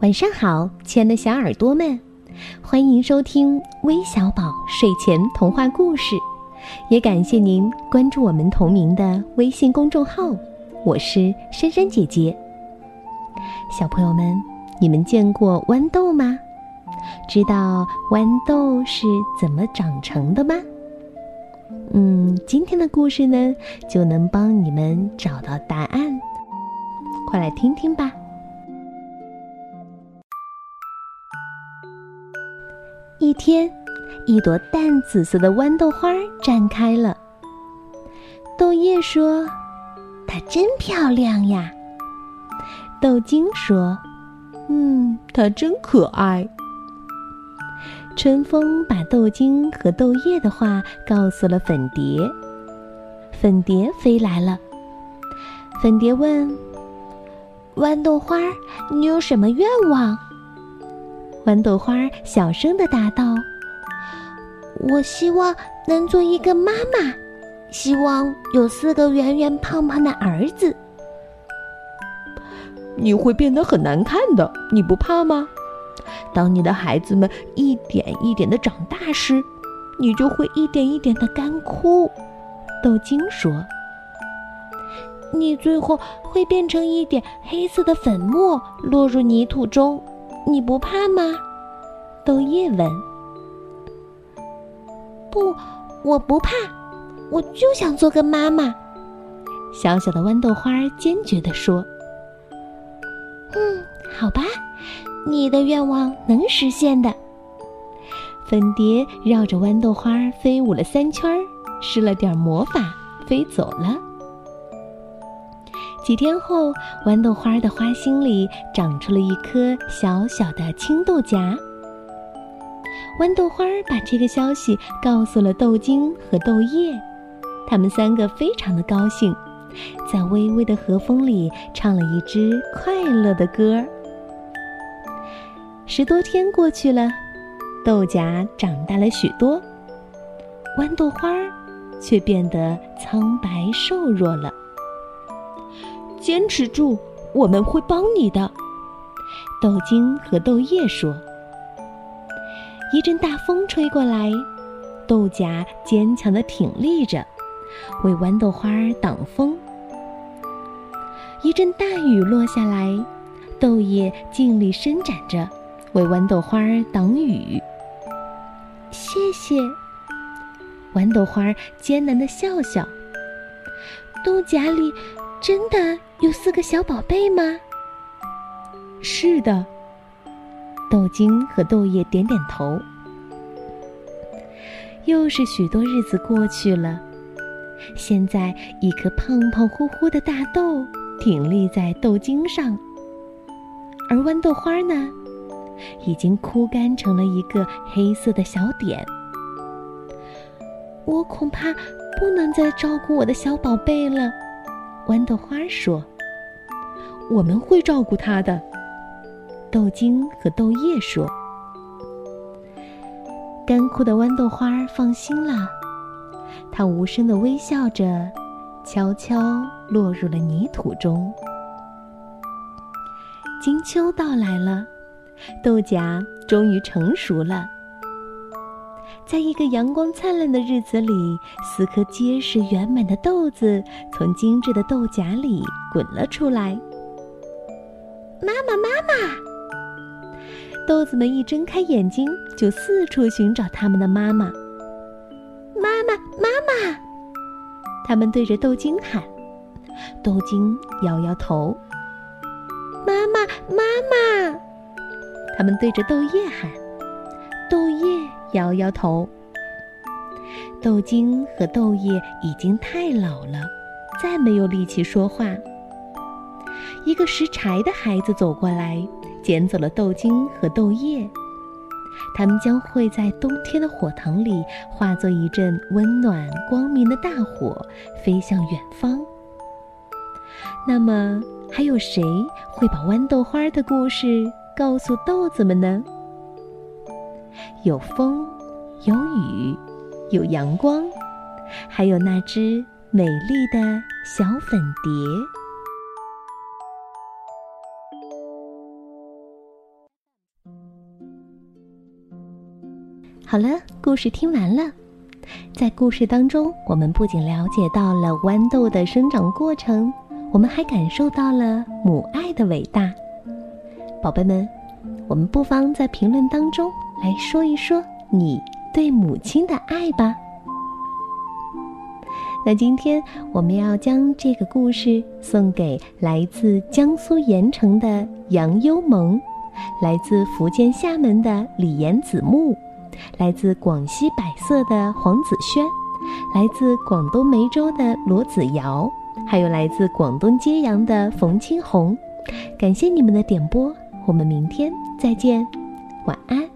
晚上好，亲爱的小耳朵们，欢迎收听微小宝睡前童话故事，也感谢您关注我们同名的微信公众号。我是珊珊姐姐。小朋友们，你们见过豌豆吗？知道豌豆是怎么长成的吗？嗯，今天的故事呢，就能帮你们找到答案。快来听听吧。一天，一朵淡紫色的豌豆花绽开了。豆叶说：“它真漂亮呀。”豆茎说：“嗯，它真可爱。”春风把豆茎和豆叶的话告诉了粉蝶。粉蝶飞来了。粉蝶问：“豌豆花，你有什么愿望？”豌豆花小声的答道：“我希望能做一个妈妈，希望有四个圆圆胖胖的儿子。”你会变得很难看的，你不怕吗？当你的孩子们一点一点的长大时，你就会一点一点的干枯。”豆茎说。“你最后会变成一点黑色的粉末，落入泥土中。”你不怕吗？豆叶问。不，我不怕，我就想做个妈妈。小小的豌豆花坚决地说。嗯，好吧，你的愿望能实现的。粉蝶绕着豌豆花飞舞了三圈，施了点魔法，飞走了。几天后，豌豆花的花心里长出了一颗小小的青豆荚。豌豆花把这个消息告诉了豆茎和豆叶，他们三个非常的高兴，在微微的和风里唱了一支快乐的歌。十多天过去了，豆荚长大了许多，豌豆花却变得苍白瘦弱了。坚持住，我们会帮你的。”豆茎和豆叶说。一阵大风吹过来，豆荚坚强地挺立着，为豌豆花挡风。一阵大雨落下来，豆叶尽力伸展着，为豌豆花挡雨。谢谢。豌豆花艰难地笑笑。豆荚里。真的有四个小宝贝吗？是的。豆茎和豆叶点点头。又是许多日子过去了，现在一颗胖胖乎乎的大豆挺立在豆茎上，而豌豆花呢，已经枯干成了一个黑色的小点。我恐怕不能再照顾我的小宝贝了。豌豆花说：“我们会照顾它的。”豆茎和豆叶说：“干枯的豌豆花放心了，它无声的微笑着，悄悄落入了泥土中。”金秋到来了，豆荚终于成熟了。在一个阳光灿烂的日子里，四颗结实圆满的豆子从精致的豆荚里滚了出来。妈妈，妈妈！豆子们一睁开眼睛，就四处寻找他们的妈妈。妈妈，妈妈！他们对着豆茎喊，豆茎摇摇头。妈妈，妈妈！他们对着豆叶喊，豆叶。摇摇头。豆茎和豆叶已经太老了，再没有力气说话。一个拾柴的孩子走过来，捡走了豆茎和豆叶。他们将会在冬天的火塘里化作一阵温暖光明的大火，飞向远方。那么，还有谁会把豌豆花的故事告诉豆子们呢？有风有雨有阳光还有那只美丽的小粉蝶。好了故事听完了。在故事当中我们不仅了解到了豌豆的生长过程我们还感受到了母爱的伟大。宝贝们我们不妨在评论当中来说一说你对母亲的爱吧。那今天我们要将这个故事送给来自江苏盐城的杨优萌，来自福建厦门的李延子木，来自广西百色的黄子轩，来自广东梅州的罗子瑶，还有来自广东揭阳的冯青红。感谢你们的点播，我们明天再见，晚安。